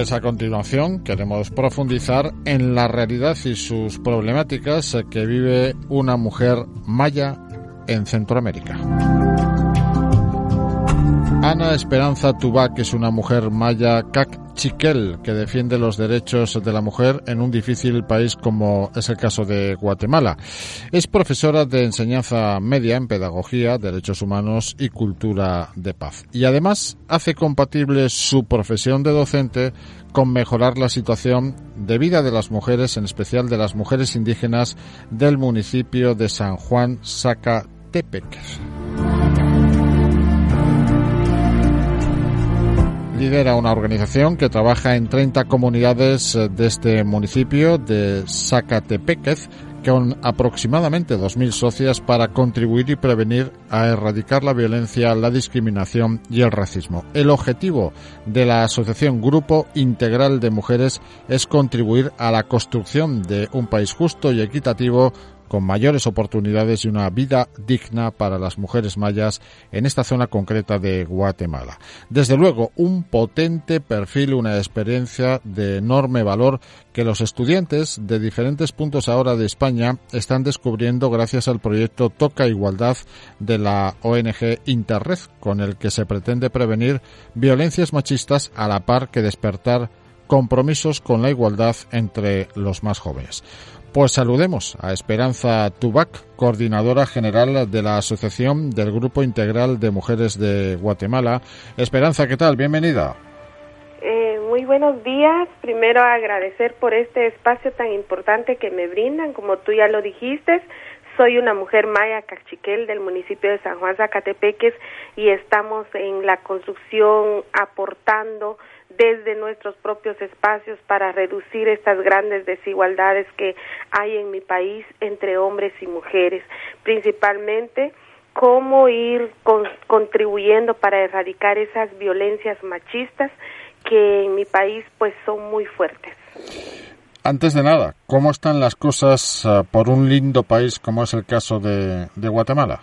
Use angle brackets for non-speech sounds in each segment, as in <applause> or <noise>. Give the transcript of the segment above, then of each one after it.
Pues a continuación queremos profundizar en la realidad y sus problemáticas que vive una mujer maya en Centroamérica. Ana Esperanza Tubac es una mujer maya cachiquel que defiende los derechos de la mujer en un difícil país como es el caso de Guatemala. Es profesora de enseñanza media en pedagogía, derechos humanos y cultura de paz. Y además hace compatible su profesión de docente con mejorar la situación de vida de las mujeres, en especial de las mujeres indígenas del municipio de San Juan Zacatepec. Lidera una organización que trabaja en 30 comunidades eh, de este municipio de Zacatepéquez con aproximadamente 2.000 socias para contribuir y prevenir a erradicar la violencia, la discriminación y el racismo. El objetivo de la Asociación Grupo Integral de Mujeres es contribuir a la construcción de un país justo y equitativo con mayores oportunidades y una vida digna para las mujeres mayas en esta zona concreta de Guatemala. Desde luego, un potente perfil, una experiencia de enorme valor que los estudiantes de diferentes puntos ahora de España están descubriendo gracias al proyecto Toca Igualdad de la ONG Interred, con el que se pretende prevenir violencias machistas a la par que despertar compromisos con la igualdad entre los más jóvenes. Pues saludemos a Esperanza Tubac, coordinadora general de la Asociación del Grupo Integral de Mujeres de Guatemala. Esperanza, ¿qué tal? Bienvenida. Eh, muy buenos días. Primero agradecer por este espacio tan importante que me brindan, como tú ya lo dijiste. Soy una mujer maya cachiquel del municipio de San Juan Zacatepeques y estamos en la construcción aportando desde nuestros propios espacios para reducir estas grandes desigualdades que hay en mi país entre hombres y mujeres, principalmente cómo ir contribuyendo para erradicar esas violencias machistas que en mi país pues son muy fuertes. Antes de nada, ¿cómo están las cosas ah, por un lindo país como es el caso de Guatemala?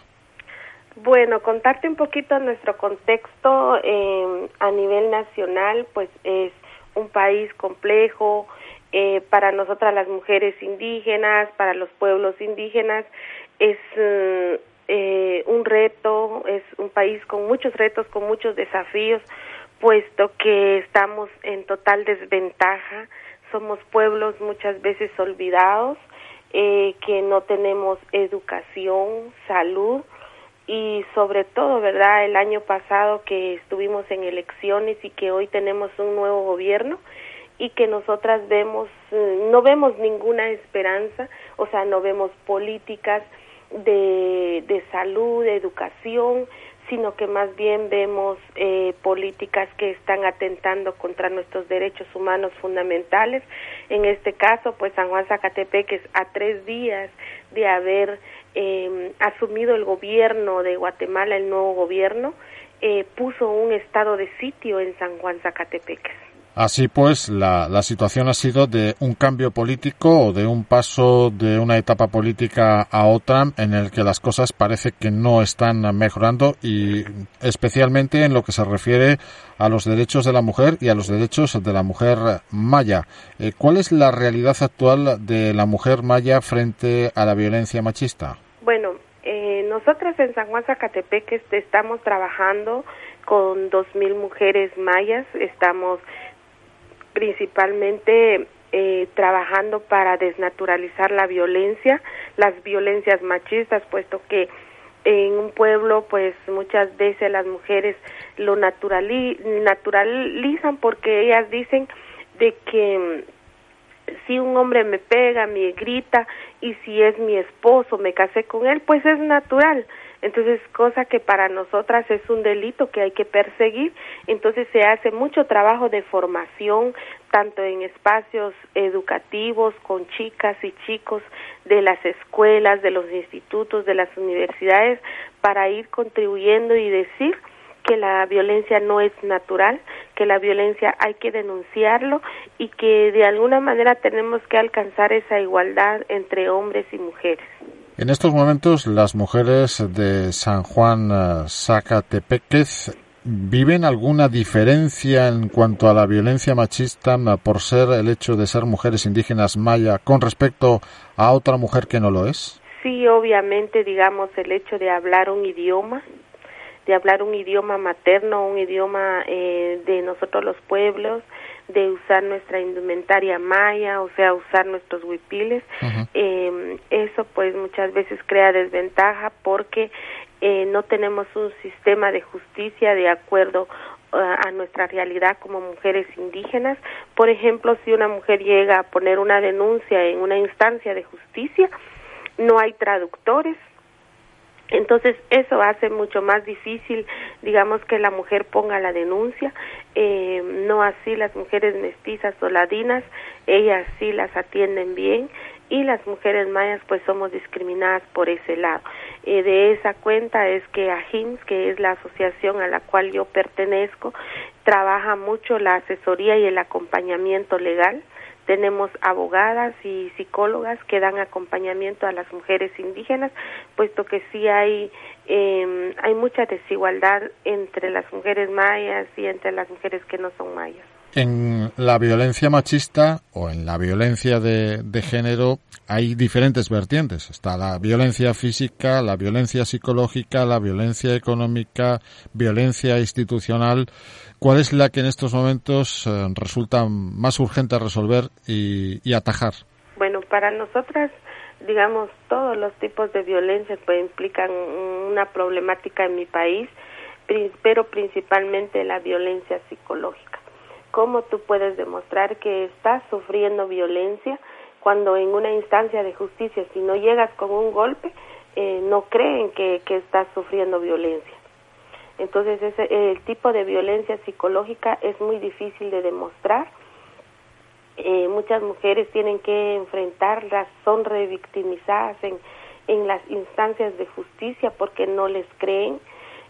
Bueno, contarte un poquito nuestro contexto eh, a nivel nacional, pues es un país complejo eh, para nosotras las mujeres indígenas, para los pueblos indígenas, es eh, un reto, es un país con muchos retos, con muchos desafíos, puesto que estamos en total desventaja, somos pueblos muchas veces olvidados, eh, que no tenemos educación, salud, y sobre todo, ¿verdad? El año pasado que estuvimos en elecciones y que hoy tenemos un nuevo gobierno y que nosotras vemos, eh, no vemos ninguna esperanza, o sea, no vemos políticas de, de salud, de educación, sino que más bien vemos eh, políticas que están atentando contra nuestros derechos humanos fundamentales. En este caso, pues San Juan Zacatepec es a tres días de haber eh, asumido el gobierno de Guatemala, el nuevo gobierno, eh, puso un estado de sitio en San Juan Zacatepec. Así pues, la, la, situación ha sido de un cambio político o de un paso de una etapa política a otra en el que las cosas parece que no están mejorando y especialmente en lo que se refiere a los derechos de la mujer y a los derechos de la mujer maya. Eh, ¿Cuál es la realidad actual de la mujer maya frente a la violencia machista? Bueno, eh, nosotras en San Juan Zacatepec este, estamos trabajando con 2.000 mujeres mayas, estamos principalmente eh, trabajando para desnaturalizar la violencia, las violencias machistas, puesto que en un pueblo pues muchas veces las mujeres lo naturalizan porque ellas dicen de que mm, si un hombre me pega, me grita y si es mi esposo, me casé con él, pues es natural. Entonces, cosa que para nosotras es un delito que hay que perseguir. Entonces, se hace mucho trabajo de formación, tanto en espacios educativos, con chicas y chicos de las escuelas, de los institutos, de las universidades, para ir contribuyendo y decir que la violencia no es natural, que la violencia hay que denunciarlo y que de alguna manera tenemos que alcanzar esa igualdad entre hombres y mujeres. En estos momentos las mujeres de San Juan eh, Zacatepequez ¿Viven alguna diferencia en cuanto a la violencia machista por ser el hecho de ser mujeres indígenas maya con respecto a otra mujer que no lo es? Sí, obviamente, digamos, el hecho de hablar un idioma, de hablar un idioma materno, un idioma eh, de nosotros los pueblos, de usar nuestra indumentaria maya, o sea, usar nuestros huipiles. eh, eso pues muchas veces crea desventaja porque eh, no tenemos un sistema de justicia de acuerdo a nuestra realidad como mujeres indígenas. Por ejemplo, si una mujer llega a poner una denuncia en una instancia de justicia, no hay traductores, entonces eso hace mucho más difícil, digamos, que la mujer ponga la denuncia, eh, no así las mujeres mestizas o ladinas, ellas sí las atienden bien y las mujeres mayas pues somos discriminadas por ese lado. Eh, de esa cuenta es que AJIMS, que es la asociación a la cual yo pertenezco, trabaja mucho la asesoría y el acompañamiento legal tenemos abogadas y psicólogas que dan acompañamiento a las mujeres indígenas, puesto que sí hay eh, hay mucha desigualdad entre las mujeres mayas y entre las mujeres que no son mayas. En la violencia machista o en la violencia de, de, género hay diferentes vertientes. Está la violencia física, la violencia psicológica, la violencia económica, violencia institucional. ¿Cuál es la que en estos momentos eh, resulta más urgente resolver y, atajar? Bueno, para nosotras, digamos, todos los tipos de violencia implican una problemática en mi país, pero principalmente la violencia psicológica. ¿Cómo tú puedes demostrar que estás sufriendo violencia cuando en una instancia de justicia, si no llegas con un golpe, eh, no creen que, estás sufriendo violencia? Entonces, ese, el tipo de violencia psicológica es muy difícil de demostrar. Eh, muchas mujeres tienen que enfrentarlas, son revictimizadas en, en las instancias de justicia porque no les creen.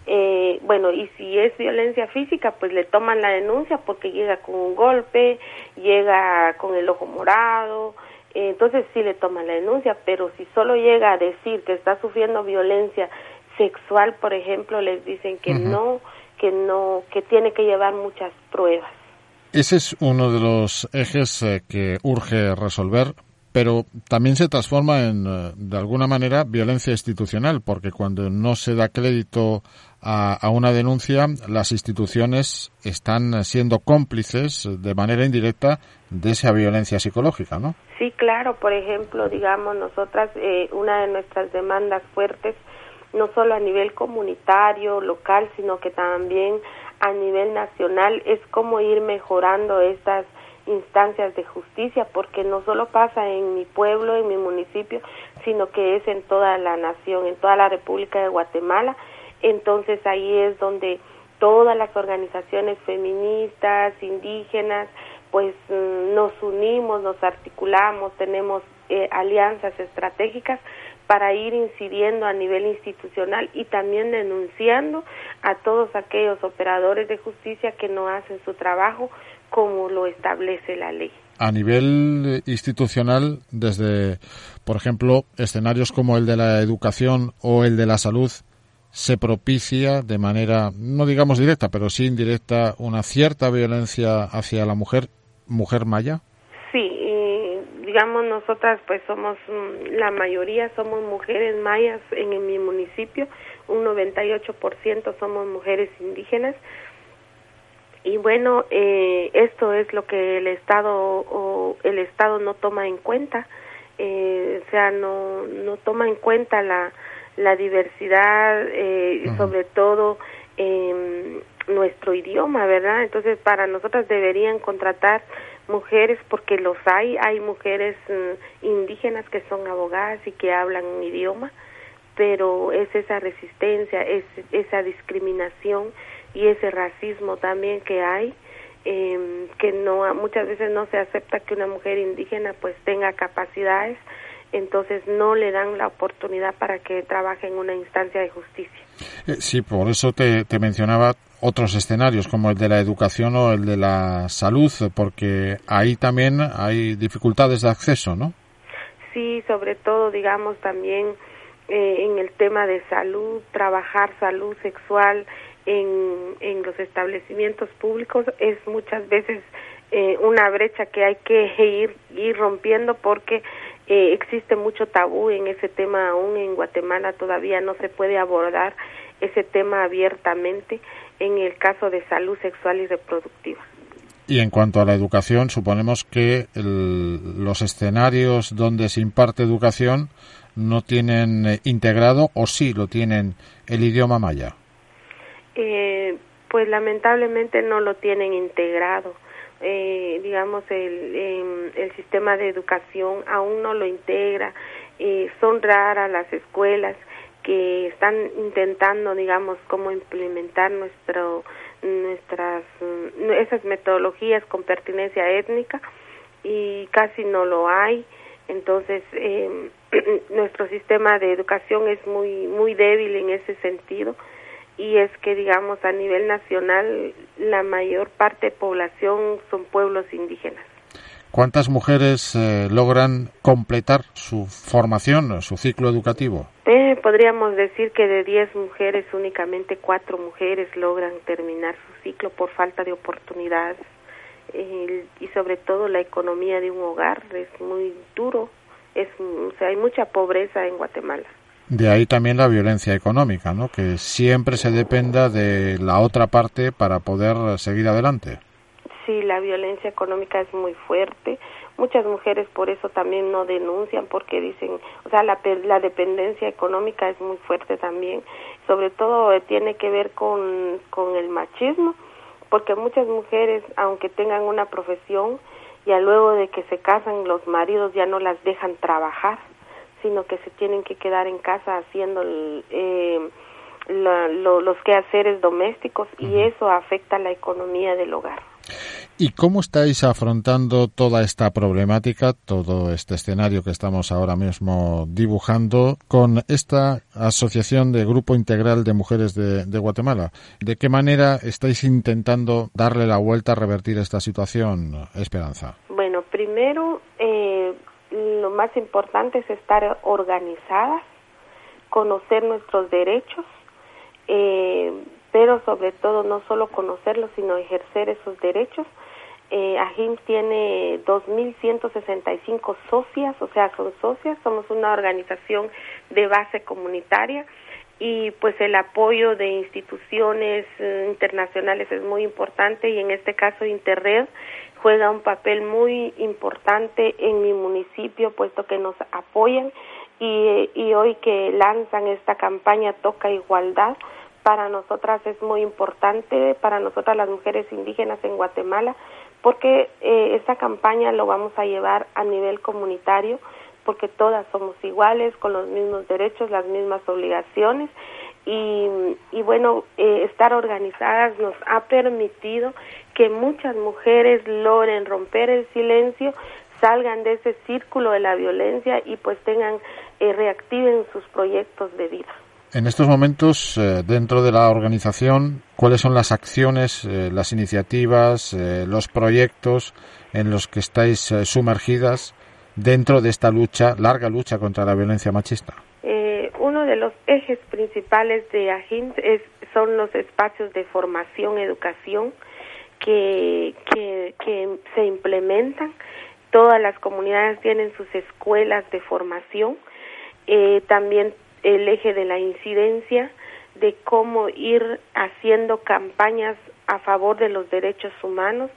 Eh, bueno, y si es violencia física, pues le toman la denuncia porque llega con un golpe, llega con el ojo morado, eh, entonces sí le toman la denuncia, pero si solo llega a decir que está sufriendo violencia sexual, por ejemplo, les dicen que no, que no, que tiene que llevar muchas pruebas. Ese es uno de los ejes eh, que urge resolver, pero también se transforma en, eh, de alguna manera, violencia institucional, porque cuando no se da crédito a, a, una denuncia, las instituciones están siendo cómplices de manera indirecta de esa violencia psicológica, ¿no? Sí, claro. Por ejemplo, digamos, nosotras, eh, una de nuestras demandas fuertes no solo a nivel comunitario, local, sino que también a nivel nacional, es como ir mejorando estas instancias de justicia, porque no solo pasa en mi pueblo, en mi municipio, sino que es en toda la nación, en toda la República de Guatemala. Entonces ahí es donde todas las organizaciones feministas, indígenas, pues mm, nos unimos, nos articulamos, tenemos eh, alianzas estratégicas para ir incidiendo a nivel institucional y también denunciando a todos aquellos operadores de justicia que no hacen su trabajo como lo establece la ley. A nivel institucional, desde, por ejemplo, escenarios como el de la educación o el de la salud, se propicia de manera, no digamos directa, pero sí indirecta, una cierta violencia hacia la mujer, mujer maya? Digamos nosotras pues somos mm, la mayoría somos mujeres mayas en, en mi municipio. Un 98% somos mujeres indígenas. Y bueno eh, esto es lo que el estado o el estado no toma en cuenta. Eh, o sea no no toma en cuenta la la diversidad eh, uh -huh. sobre todo eh, nuestro idioma verdad entonces para nosotras deberían contratar mujeres porque los hay, hay mujeres uh, indígenas que son abogadas y que hablan un idioma, pero es esa resistencia, es esa discriminación y ese racismo también que hay, eh, que no muchas veces no se acepta que una mujer indígena pues tenga capacidades, entonces no le dan la oportunidad para que trabaje en una instancia de justicia. Eh, sí, por eso te, te mencionaba otros escenarios como el de la educación o el de la salud, porque ahí también hay dificultades de acceso, ¿no? Sí, sobre todo, digamos, también eh, en el tema de salud, trabajar salud sexual en, en los establecimientos públicos es muchas veces eh, una brecha que hay que <laughs> ir, ir rompiendo porque eh, existe mucho tabú en ese tema aún en Guatemala todavía no se puede abordar ese tema abiertamente en el caso de salud sexual y reproductiva. Y en cuanto a la educación, suponemos que los escenarios donde se imparte educación no tienen eh, integrado o sí lo tienen el idioma maya. Eh, pues lamentablemente no lo tienen integrado. Eh, digamos, el, em, el sistema de educación aún no lo integra. son raras las escuelas que están intentando, digamos, cómo implementar nuestro, nuestras, mm, esas metodologías con pertinencia étnica y casi no lo hay. Entonces, eh, <clears throat> nuestro sistema de educación es muy, muy débil en ese sentido y es que, digamos, a nivel nacional la mayor parte de población son pueblos indígenas. ¿Cuántas mujeres eh, logran completar su formación, su ciclo educativo? Eh, podríamos decir que de 10 mujeres, únicamente 4 mujeres logran terminar su ciclo por falta de oportunidades. y sobre todo la economía de un hogar es muy duro, es, o sea, hay mucha pobreza en Guatemala. De ahí también la violencia económica, ¿no? Que siempre se dependa de la otra parte para poder seguir adelante sí, la violencia económica es muy fuerte. Muchas mujeres por eso también no denuncian porque dicen, o sea, la, la dependencia económica es muy fuerte también. Sobre todo eh, tiene que ver con, con el machismo, porque muchas mujeres, aunque tengan una profesión, ya luego de que se casan los maridos ya no las dejan trabajar, sino que se tienen que quedar en casa haciendo eh, los quehaceres domésticos y eso afecta la economía del hogar. ¿Y cómo estáis afrontando toda esta problemática, todo este escenario que estamos ahora mismo dibujando con esta asociación de Grupo Integral de Mujeres de, Guatemala? ¿De qué manera estáis intentando darle la vuelta a revertir esta situación, Esperanza? Bueno, primero, lo más importante es estar organizadas, conocer nuestros derechos, eh, pero sobre todo no solo conocerlos, sino ejercer esos derechos. Eh, AJIM tiene 2.165 socias, o sea, son socias, somos una organización de base comunitaria y pues el apoyo de instituciones eh, internacionales es muy importante y en este caso Interred juega un papel muy importante en mi municipio puesto que nos apoyan y, y hoy que lanzan esta campaña Toca Igualdad, para nosotras es muy importante, para nosotras las mujeres indígenas en Guatemala, porque eh, esta campaña lo vamos a llevar a nivel comunitario, porque todas somos iguales, con los mismos derechos, las mismas obligaciones, y, y bueno, eh, estar organizadas nos ha permitido que muchas mujeres logren romper el silencio, salgan de ese círculo de la violencia y pues tengan, eh, reactiven sus proyectos de vida. En estos momentos, eh, dentro de la organización, ¿cuáles son las acciones, eh, las iniciativas, eh, los proyectos en los que estáis sumergidas dentro de esta lucha, larga lucha contra la violencia machista? uno de los ejes principales de AGINT es, son los espacios de formación, educación que, que, que se implementan. Todas las comunidades tienen sus escuelas de formación. Eh, también el eje de la incidencia, de cómo ir haciendo campañas a favor de los derechos humanos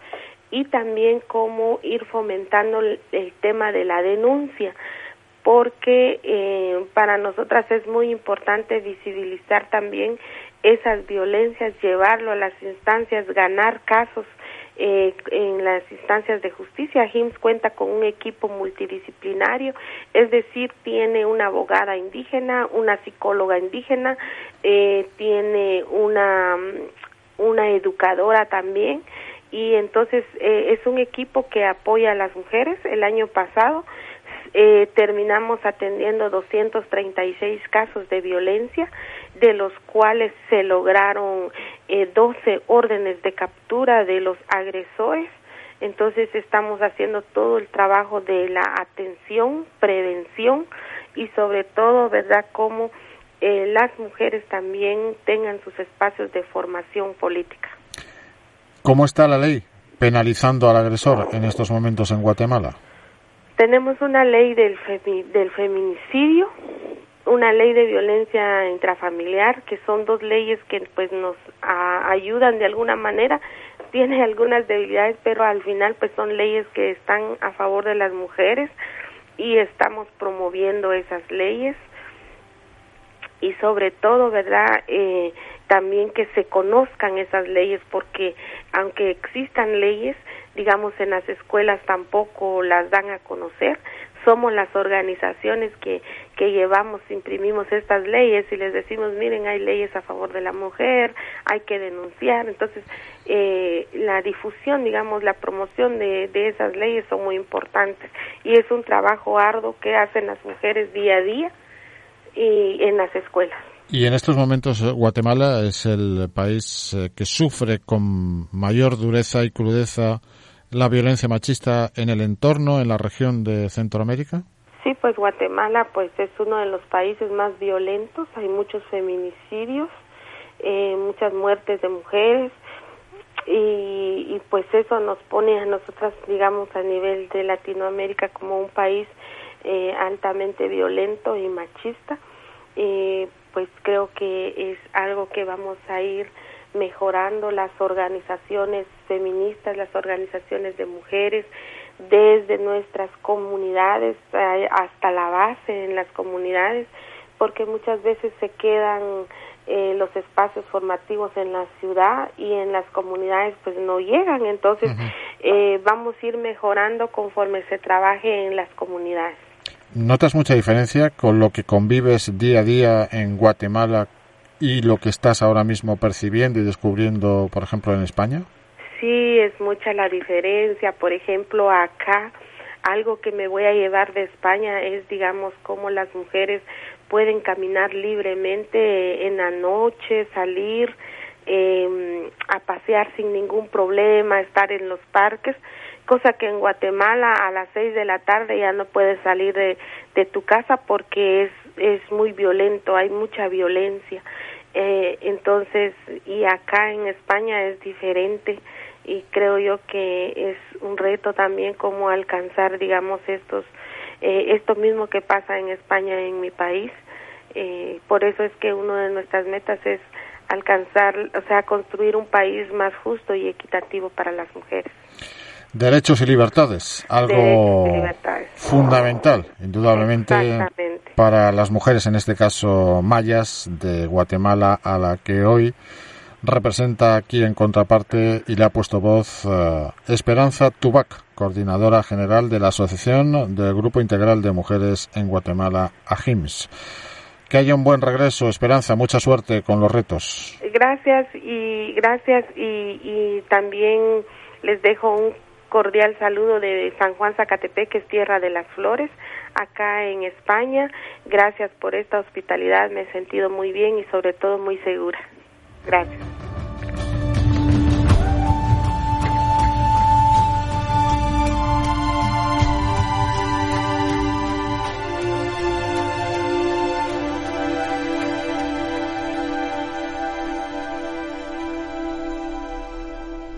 y también cómo ir fomentando el, tema de la denuncia, porque eh, para nosotras es muy importante visibilizar también esas violencias, llevarlo a las instancias, ganar casos eh, en las instancias de justicia. HIMSS cuenta con un equipo multidisciplinario, es decir, tiene una abogada indígena, una psicóloga indígena, eh, tiene una, una educadora también y entonces eh, es un equipo que apoya a las mujeres. El año pasado eh, terminamos atendiendo 236 casos de violencia de los cuales se lograron eh, 12 órdenes de captura de los agresores. Entonces estamos haciendo todo el trabajo de la atención, prevención y sobre todo, ¿verdad?, cómo eh, las mujeres también tengan sus espacios de formación política. ¿Cómo está la ley penalizando al agresor en estos momentos en Guatemala? Tenemos una ley del, del feminicidio, una ley de violencia intrafamiliar, que son dos leyes que pues nos ayudan de alguna manera. Tiene algunas debilidades, pero al final pues son leyes que están a favor de las mujeres y estamos promoviendo esas leyes y sobre todo, ¿verdad? Eh, también que se conozcan esas leyes porque aunque existan leyes, digamos en las escuelas tampoco las dan a conocer, somos las organizaciones que, que llevamos, imprimimos estas leyes y les decimos, miren, hay leyes a favor de la mujer, hay que denunciar. Entonces, eh, la difusión, digamos, la promoción de, de esas leyes son muy importantes y es un trabajo arduo que hacen las mujeres día a día y en las escuelas. Y en estos momentos eh, Guatemala es el país eh, que sufre con mayor dureza y crudeza la violencia machista en el entorno, en la región de Centroamérica? Sí, pues Guatemala pues es uno de los países más violentos, hay muchos feminicidios, eh, muchas muertes de mujeres y, y, pues eso nos pone a nosotras, digamos, a nivel de Latinoamérica como un país eh, altamente violento y machista. Eh, pues creo que es algo que vamos a ir mejorando las organizaciones feministas, las organizaciones de mujeres, desde nuestras comunidades eh, hasta la base en las comunidades, porque muchas veces se quedan eh, los espacios formativos en la ciudad y en las comunidades pues no llegan, entonces eh, vamos a ir mejorando conforme se trabaje en las comunidades. ¿Notas mucha diferencia con lo que convives día a día en Guatemala y lo que estás ahora mismo percibiendo y descubriendo, por ejemplo, en España? Sí, es mucha la diferencia. Por ejemplo, acá algo que me voy a llevar de España es, digamos, cómo las mujeres pueden caminar libremente en la noche, salir eh, a pasear sin ningún problema, estar en los parques, cosa que en Guatemala a las seis de la tarde ya no puedes salir de, de tu casa porque es, es muy violento, hay mucha violencia. Eh, entonces, y acá en España es diferente y creo yo que es un reto también como alcanzar, digamos, estos, eh, esto mismo que pasa en España, en mi país. Eh, por eso es que una de nuestras metas es alcanzar, o sea, construir un país más justo y equitativo para las mujeres. Derechos y libertades, algo fundamental, indudablemente, para las mujeres, en este caso mayas de Guatemala, a la que hoy representa aquí en contraparte y le ha puesto voz eh, Esperanza Tubac, coordinadora general de la Asociación del Grupo Integral de Mujeres en Guatemala, AJIMS. Que haya un buen regreso, Esperanza, mucha suerte con los retos. Gracias y gracias y, y también les dejo un cordial saludo de San Juan Zacatepec, que es tierra de las flores, acá en España. Gracias por esta hospitalidad, me he sentido muy bien y sobre todo muy segura. Gracias.